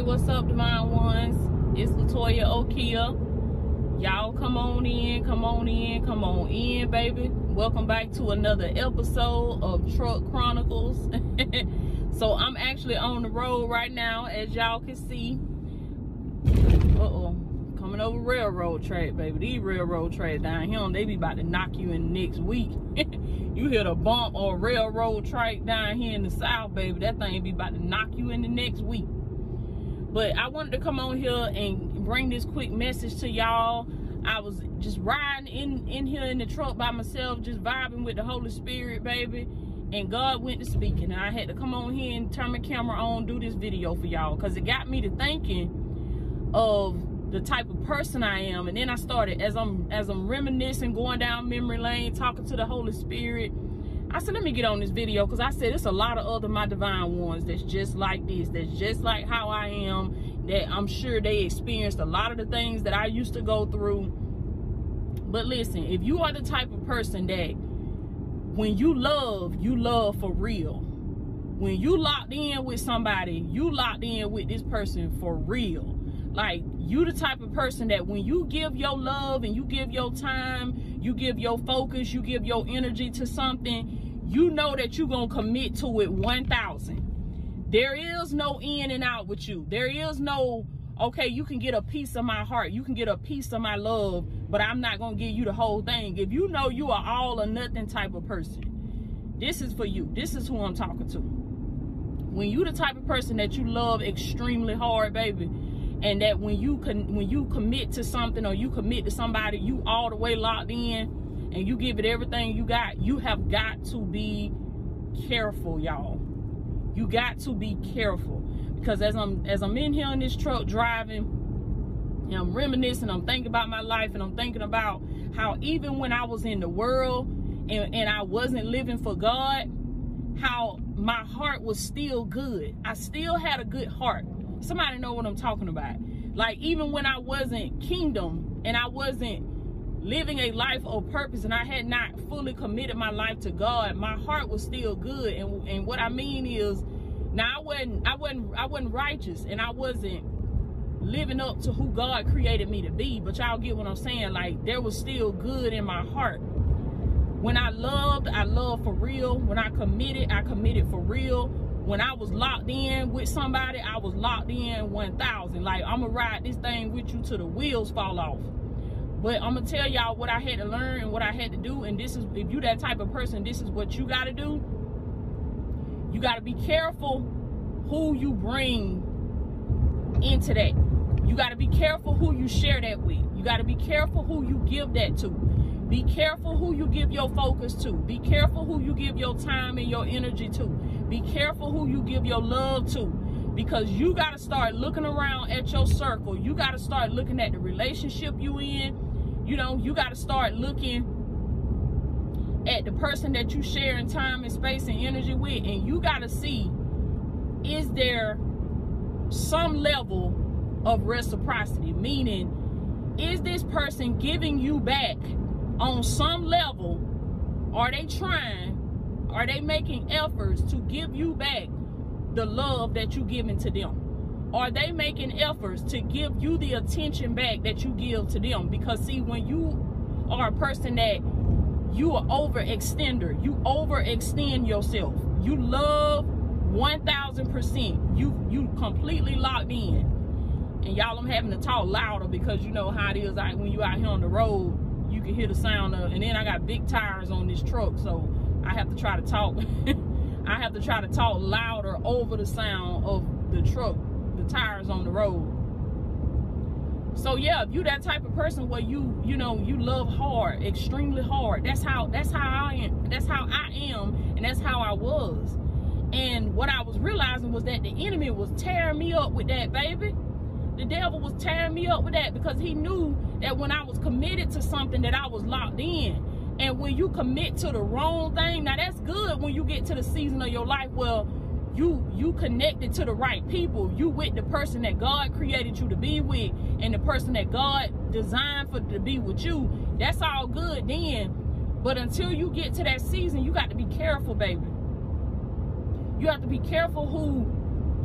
Hey, what's up, Divine Ones? It's Latoya Okeia. Y'all come on in, come on in, come on in, baby. Welcome back to another episode of Truck Chronicles. so I'm actually on the road right now, as y'all can see. Uh-oh. Coming over railroad track, baby. These railroad tracks down here, they be about to knock you in next week. you hit a bump or railroad track down here in the south, baby. That thing be about to knock you in the next week. But I wanted to come on here and bring this quick message to y'all. I was just riding in, in here in the truck by myself, just vibing with the Holy Spirit, baby. And God went to speaking. And I had to come on here and turn my camera on, do this video for y'all. Because it got me to thinking of the type of person I am. And then I started, as I'm as I'm reminiscing, going down memory lane, talking to the Holy Spirit, I said, let me get on this video because I said it's a lot of other my divine ones that's just like this, that's just like how I am, that I'm sure they experienced a lot of the things that I used to go through. But listen, if you are the type of person that when you love, you love for real. When you locked in with somebody, you locked in with this person for real. Like you the type of person that when you give your love and you give your time, you give your focus, you give your energy to something, you know that you're going to commit to it 1000. There is no in and out with you. There is no okay, you can get a piece of my heart. You can get a piece of my love, but I'm not going to give you the whole thing. If you know you are all or nothing type of person, this is for you. This is who I'm talking to. When you the type of person that you love extremely hard, baby, and that when you can when you commit to something or you commit to somebody you all the way locked in and you give it everything you got you have got to be careful y'all. You got to be careful. Because as i'm as i'm in here in this truck driving and i'm reminiscing i'm thinking about my life and i'm thinking about how even when i was in the world and, and i wasn't living for god how my heart was still good. I still had a good heart. Somebody know what I'm talking about. Like even when I wasn't kingdom and I wasn't living a life of purpose and I had not fully committed my life to God, my heart was still good. And and what I mean is now I wasn't I wasn't I wasn't righteous and I wasn't living up to who God created me to be. But y'all get what I'm saying? Like there was still good in my heart. When I loved, I loved for real. When I committed, I committed for real when I was locked in with somebody, I was locked in 1,000. Like, I'm going to ride this thing with you till the wheels fall off. But I'm to tell y'all what I had to learn and what I had to do. And this is, if you that type of person, this is what you got to do. You got to be careful who you bring into that. You got to be careful who you share that with. You got to be careful who you give that to. Be careful who you give your focus to. Be careful who you give your time and your energy to. Be careful who you give your love to. Because you got to start looking around at your circle. You got to start looking at the relationship you in. You know, you got to start looking at the person that you share in time and space and energy with. And you got to see, is there some level of reciprocity? Meaning, is this person giving you back on some level, are they trying, are they making efforts to give you back the love that you're giving to them? Are they making efforts to give you the attention back that you give to them? Because see, when you are a person that you are overextender, you overextend yourself. You love 1000%. You you completely locked in. And y'all, I'm having to talk louder because you know how it is like when you out here on the road you can hear the sound of and then I got big tires on this truck so I have to try to talk I have to try to talk louder over the sound of the truck the tires on the road. So yeah if you that type of person where you you know you love hard extremely hard that's how that's how I am that's how I am and that's how I was. And what I was realizing was that the enemy was tearing me up with that baby. The devil was tearing me up with that because he knew that when I was committed to something that I was locked in. And when you commit to the wrong thing, now that's good when you get to the season of your life. Where you you connected to the right people. You with the person that God created you to be with and the person that God designed for to be with you. That's all good then. But until you get to that season, you got to be careful, baby. You have to be careful who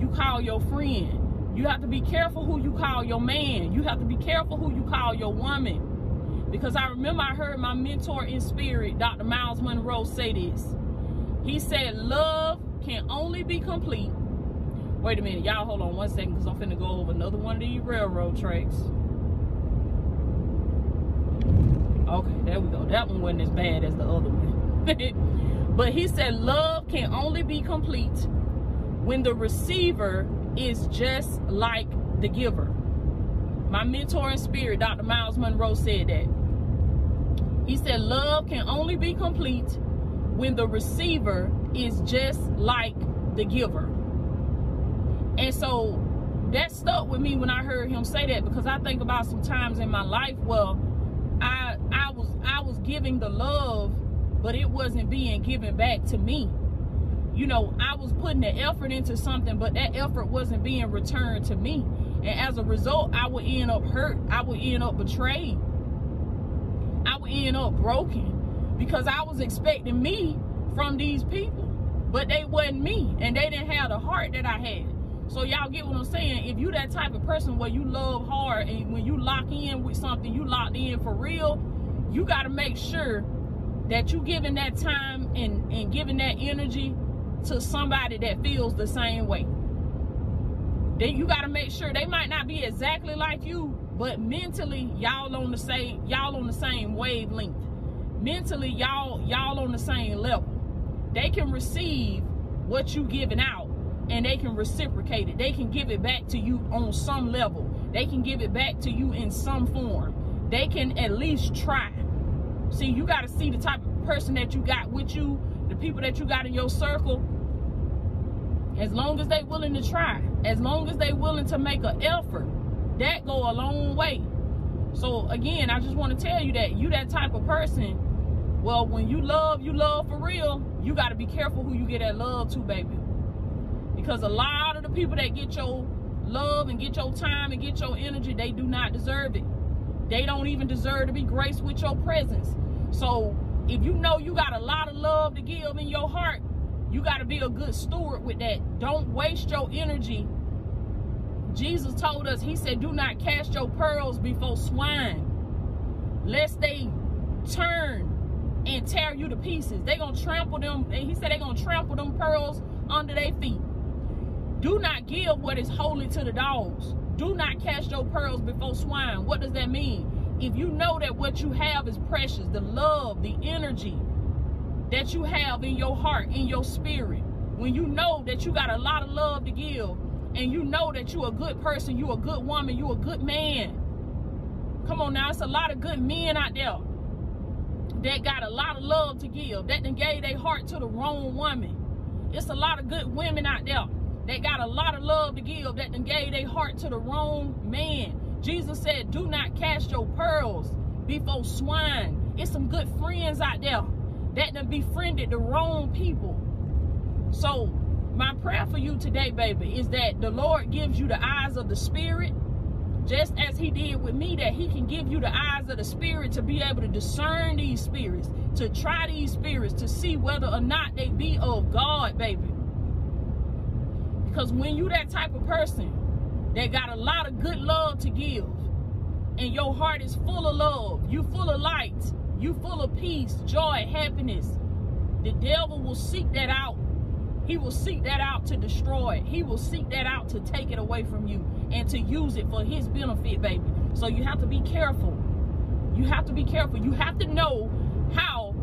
you call your friend You have to be careful who you call your man. You have to be careful who you call your woman. Because I remember I heard my mentor in spirit, Dr. Myles Munroe, say this. He said, Love can only be complete. Wait a minute, y'all hold on one second because I'm finna go over another one of these railroad tracks. Okay, there we go. That one wasn't as bad as the other one. but he said, Love can only be complete when the receiver is just like the giver. My mentor in spirit, Dr. Myles Munroe, said that. He said, Love can only be complete when the receiver is just like the giver. And so that stuck with me when I heard him say that because I think about some times in my life well I I was I was giving the love, but it wasn't being given back to me. You know, I was putting the effort into something, but that effort wasn't being returned to me. And as a result, I would end up hurt. I would end up betrayed. I would end up broken because I was expecting me from these people, but they wasn't me, and they didn't have the heart that I had. So y'all get what I'm saying? If you that type of person where you love hard and when you lock in with something, you locked in for real, you got to make sure that you giving that time and, and giving that energy to somebody that feels the same way. Then you got to make sure they might not be exactly like you, but mentally y'all on the same y'all on the same wavelength. Mentally y'all y'all on the same level. They can receive what you giving out and they can reciprocate it. They can give it back to you on some level. They can give it back to you in some form. They can at least try. See, you got to see the type of person that you got with you, the people that you got in your circle. As long as they willing to try, as long as they willing to make an effort, that go a long way. So again, I just want to tell you that you that type of person. Well, when you love, you love for real. You got to be careful who you get that love to, baby. Because a lot of the people that get your love and get your time and get your energy, they do not deserve it. They don't even deserve to be graced with your presence. So if you know you got a lot of love to give in your heart, you got to be a good steward with that. Don't waste your energy. Jesus told us, he said, do not cast your pearls before swine, lest they turn and tear you to pieces. They gonna trample them, and he said they gonna trample them pearls under their feet. Do not give what is holy to the dogs. Do not cast your pearls before swine. What does that mean? If you know that what you have is precious, the love, the energy that you have in your heart, in your spirit, when you know that you got a lot of love to give, and you know that you're a good person, you're a good woman, you're a good man. Come on now, it's a lot of good men out there that got a lot of love to give, that then gave their heart to the wrong woman. It's a lot of good women out there they got a lot of love to give that then gave their heart to the wrong man. Jesus said, do not cast your pearls before swine. It's some good friends out there that done befriended the wrong people. So my prayer for you today, baby, is that the Lord gives you the eyes of the spirit, just as he did with me, that he can give you the eyes of the spirit to be able to discern these spirits, to try these spirits, to see whether or not they be of God, baby. Because when you that type of person that got a lot of good love to give, and your heart is full of love, you full of light, you full of peace, joy, happiness, the devil will seek that out. He will seek that out to destroy it. He will seek that out to take it away from you and to use it for his benefit, baby. So you have to be careful. You have to be careful. You have to know how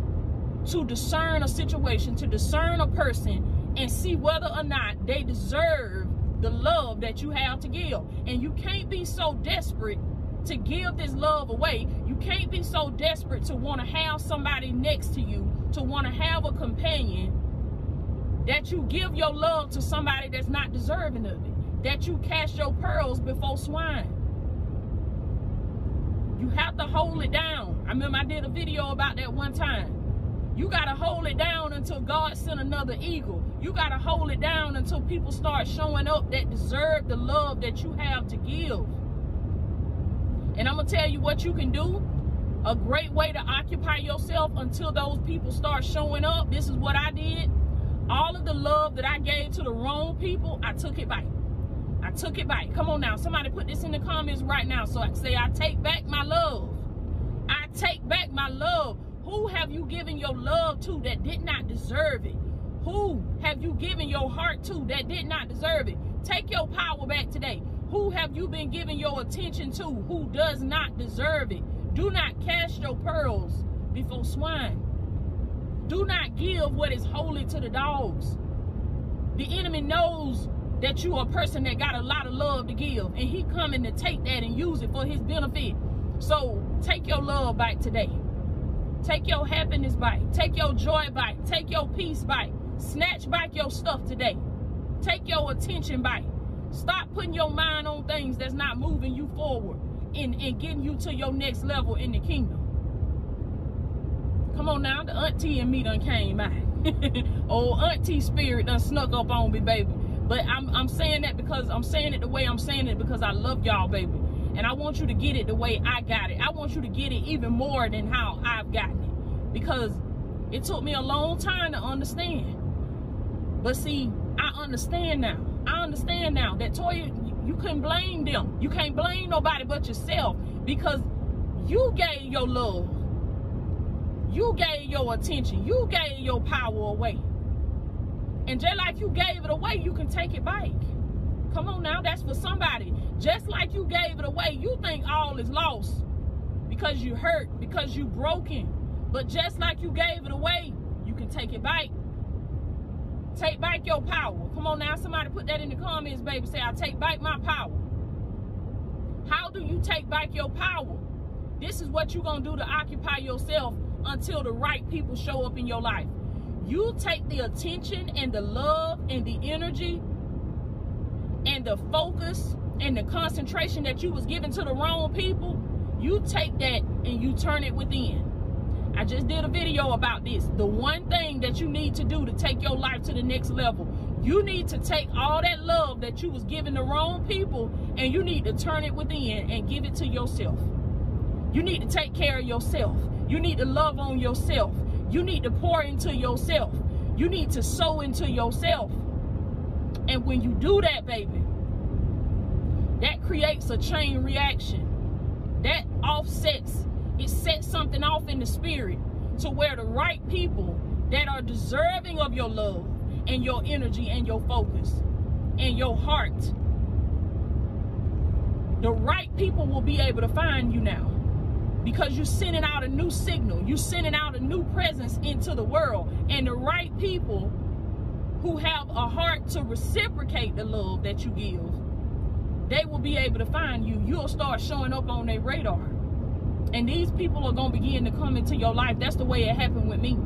to discern a situation, to discern a person, and see whether or not they deserve the love that you have to give. And you can't be so desperate to give this love away. You can't be so desperate to want to have somebody next to you, to want to have a companion, that you give your love to somebody that's not deserving of it, that you cast your pearls before swine. You have to hold it down. I remember I did a video about that one time. You got to hold it down until God sent another eagle. You got to hold it down until people start showing up that deserve the love that you have to give. And I'm going to tell you what you can do. A great way to occupy yourself until those people start showing up. This is what I did. All of the love that I gave to the wrong people, I took it back. I took it back. Come on now. Somebody put this in the comments right now. So I say, I take back my love. I take back my love. Who have you given your love to that did not deserve it? Who have you given your heart to that did not deserve it? Take your power back today. Who have you been giving your attention to who does not deserve it? Do not cast your pearls before swine. Do not give what is holy to the dogs. The enemy knows that you are a person that got a lot of love to give and he coming to take that and use it for his benefit. So take your love back today. Take your happiness back. Take your joy back. Take your peace back. Snatch back your stuff today. Take your attention back. Stop putting your mind on things that's not moving you forward and, and getting you to your next level in the kingdom. Come on now, the auntie and me done came back. Old auntie spirit done snuck up on me, baby. But I'm, I'm saying that because I'm saying it the way I'm saying it because I love y'all, baby. And I want you to get it the way I got it. I want you to get it even more than how I've gotten it. Because it took me a long time to understand. But see, I understand now. I understand now that Toya, you couldn't blame them. You can't blame nobody but yourself because you gave your love. You gave your attention. You gave your power away. And just like you gave it away, you can take it back. Come on now, that's for somebody. Just like you gave it away, you think all is lost because you hurt, because you broken. But just like you gave it away, you can take it back. Take back your power. Come on now, somebody put that in the comments, baby. Say, I take back my power. How do you take back your power? This is what you're going to do to occupy yourself until the right people show up in your life you take the attention and the love and the energy and the focus and the concentration that you was giving to the wrong people, you take that and you turn it within. I just did a video about this. The one thing that you need to do to take your life to the next level, you need to take all that love that you was giving the wrong people and you need to turn it within and give it to yourself. You need to take care of yourself. You need to love on yourself. You need to pour into yourself. You need to sow into yourself. And when you do that, baby, that creates a chain reaction. That offsets, it sets something off in the spirit to where the right people that are deserving of your love and your energy and your focus and your heart, the right people will be able to find you now because you're sending out a new signal. You're sending out a new presence into the world. And the right people who have a heart to reciprocate the love that you give, they will be able to find you. You'll start showing up on their radar. And these people are going to begin to come into your life. That's the way it happened with me.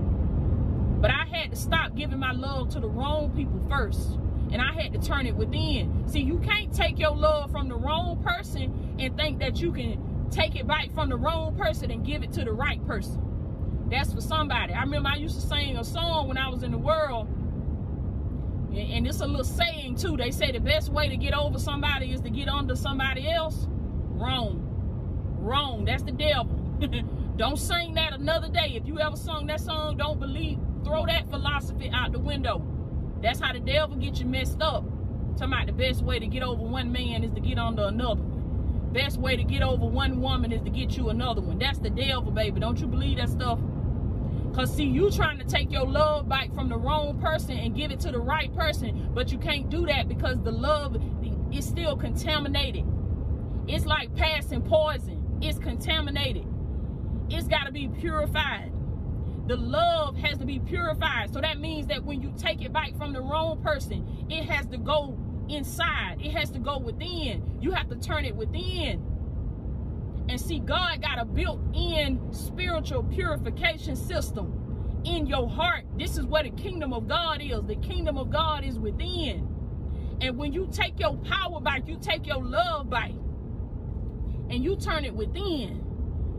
But I had to stop giving my love to the wrong people first. And I had to turn it within. See, you can't take your love from the wrong person and think that you can take it back from the wrong person and give it to the right person. That's for somebody. I remember I used to sing a song when I was in the world. And it's a little saying too. They say the best way to get over somebody is to get under somebody else. Wrong. Wrong. That's the devil. don't sing that another day. If you ever sung that song, don't believe. Throw that philosophy out the window. That's how the devil gets you messed up. Talking about the best way to get over one man is to get under another best way to get over one woman is to get you another one. That's the devil, baby. Don't you believe that stuff? Because, see, you trying to take your love back from the wrong person and give it to the right person, but you can't do that because the love is still contaminated. It's like passing poison. It's contaminated. It's got to be purified. The love has to be purified. So that means that when you take it back from the wrong person, it has to go inside. It has to go within. You have to turn it within. And see, God got a built-in spiritual purification system in your heart. This is what the kingdom of God is. The kingdom of God is within. And when you take your power back, you take your love back, and you turn it within,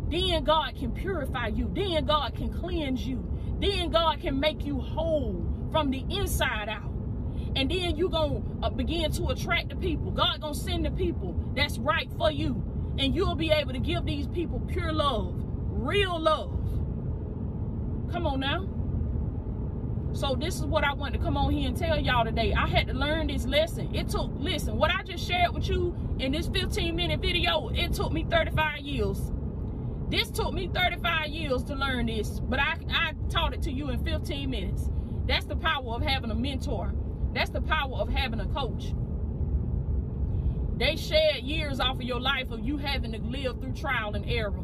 then God can purify you. Then God can cleanse you. Then God can make you whole from the inside out and then you gonna uh, begin to attract the people god gonna send the people that's right for you and you'll be able to give these people pure love real love come on now So this is what I want to come on here and tell y'all today. I had to learn this lesson. It took, listen, what I just shared with you in this 15 minute video, it took me 35 years. This took me 35 years to learn this, but I, I taught it to you in 15 minutes. That's the power of having a mentor. That's the power of having a coach. They shed years off of your life of you having to live through trial and error.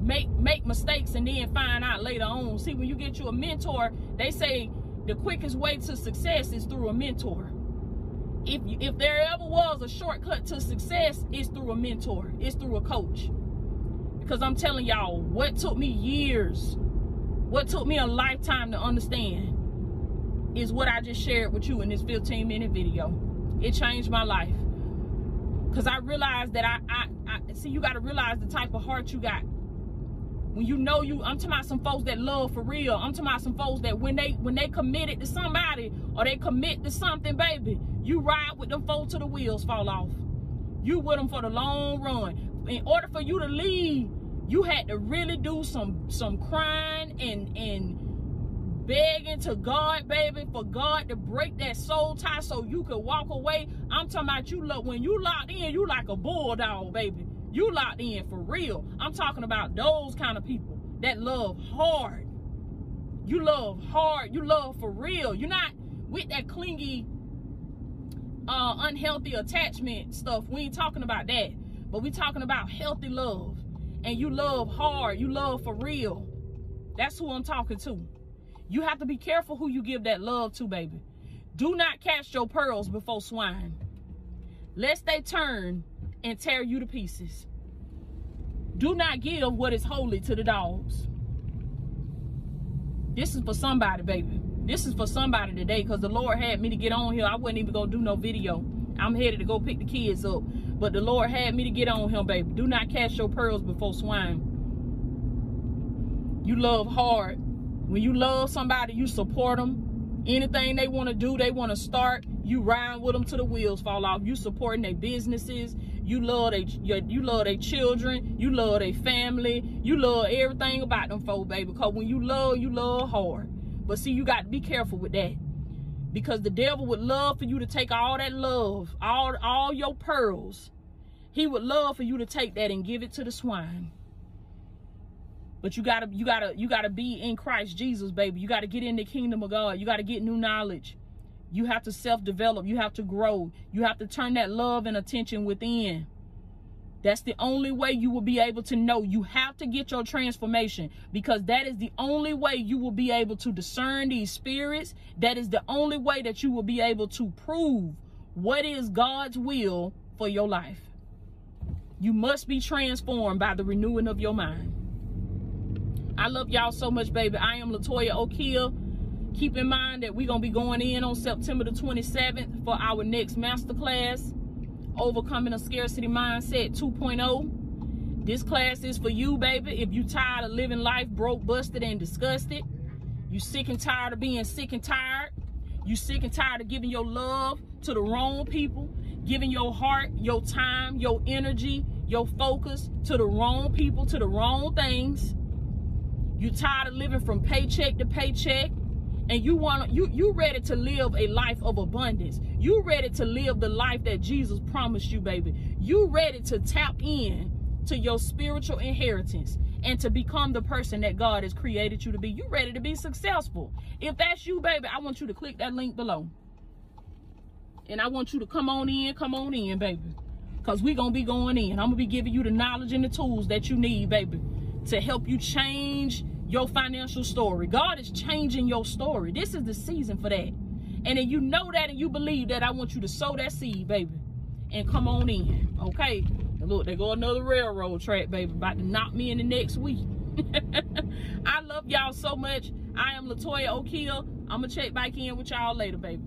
Make make mistakes and then find out later on. See, when you get you a mentor, they say the quickest way to success is through a mentor. If you, if there ever was a shortcut to success, it's through a mentor. It's through a coach. Because I'm telling y'all, what took me years, what took me a lifetime to understand is what I just shared with you in this 15 minute video. It changed my life. Cause I realized that I, I, I see you got to realize the type of heart you got. When you know you, I'm talking about some folks that love for real. I'm talking about some folks that when they when they committed to somebody or they commit to something, baby, you ride with them folks till the wheels fall off. You with them for the long run. In order for you to leave, you had to really do some some crying and and begging to God, baby, for God to break that soul tie so you could walk away. I'm talking about you look when you locked in, you like a bulldog, baby. You locked in for real. I'm talking about those kind of people that love hard. You love hard. You love for real. You're not with that clingy, uh, unhealthy attachment stuff. We ain't talking about that. But we talking about healthy love. And you love hard. You love for real. That's who I'm talking to. You have to be careful who you give that love to, baby. Do not cast your pearls before swine, lest they turn and tear you to pieces. Do not give what is holy to the dogs. This is for somebody, baby. This is for somebody today because the Lord had me to get on here. I wasn't even going to do no video. I'm headed to go pick the kids up. But the Lord had me to get on here, baby. Do not cast your pearls before swine. You love hard when you love somebody, you support them. Anything they want to do, they want to start, you ride with them till the wheels fall off. You supporting their businesses. You love they, you love their children. You love their family. You love everything about them folks, baby. Because when you love, you love hard. But see, you got to be careful with that. Because the devil would love for you to take all that love, all, all your pearls. He would love for you to take that and give it to the swine. But you gotta, you gotta, you gotta be in Christ Jesus, baby. You gotta get in the kingdom of God. You gotta get new knowledge. You have to self-develop. You have to grow. You have to turn that love and attention within. That's the only way you will be able to know. You have to get your transformation because that is the only way you will be able to discern these spirits. That is the only way that you will be able to prove what is God's will for your life. You must be transformed by the renewing of your mind. I love y'all so much, baby. I am Latoya Okeia. Keep in mind that we're going to be going in on September the 27th for our next masterclass, Overcoming a Scarcity Mindset 2.0. This class is for you, baby. If you tired of living life broke, busted, and disgusted, you sick and tired of being sick and tired, you sick and tired of giving your love to the wrong people, giving your heart, your time, your energy, your focus to the wrong people, to the wrong things, you tired of living from paycheck to paycheck and you want you you ready to live a life of abundance. You ready to live the life that Jesus promised you, baby. You ready to tap in to your spiritual inheritance and to become the person that God has created you to be. You ready to be successful. If that's you, baby, I want you to click that link below. And I want you to come on in, come on in, baby. Because we to be going in. I'm to be giving you the knowledge and the tools that you need, baby to help you change your financial story. God is changing your story. This is the season for that. And if you know that and you believe that, I want you to sow that seed, baby. And come on in, okay? Look, they go another railroad track, baby, about to knock me in the next week. I love y'all so much. I am Latoya Okeia. I'm going to check back in with y'all later, baby.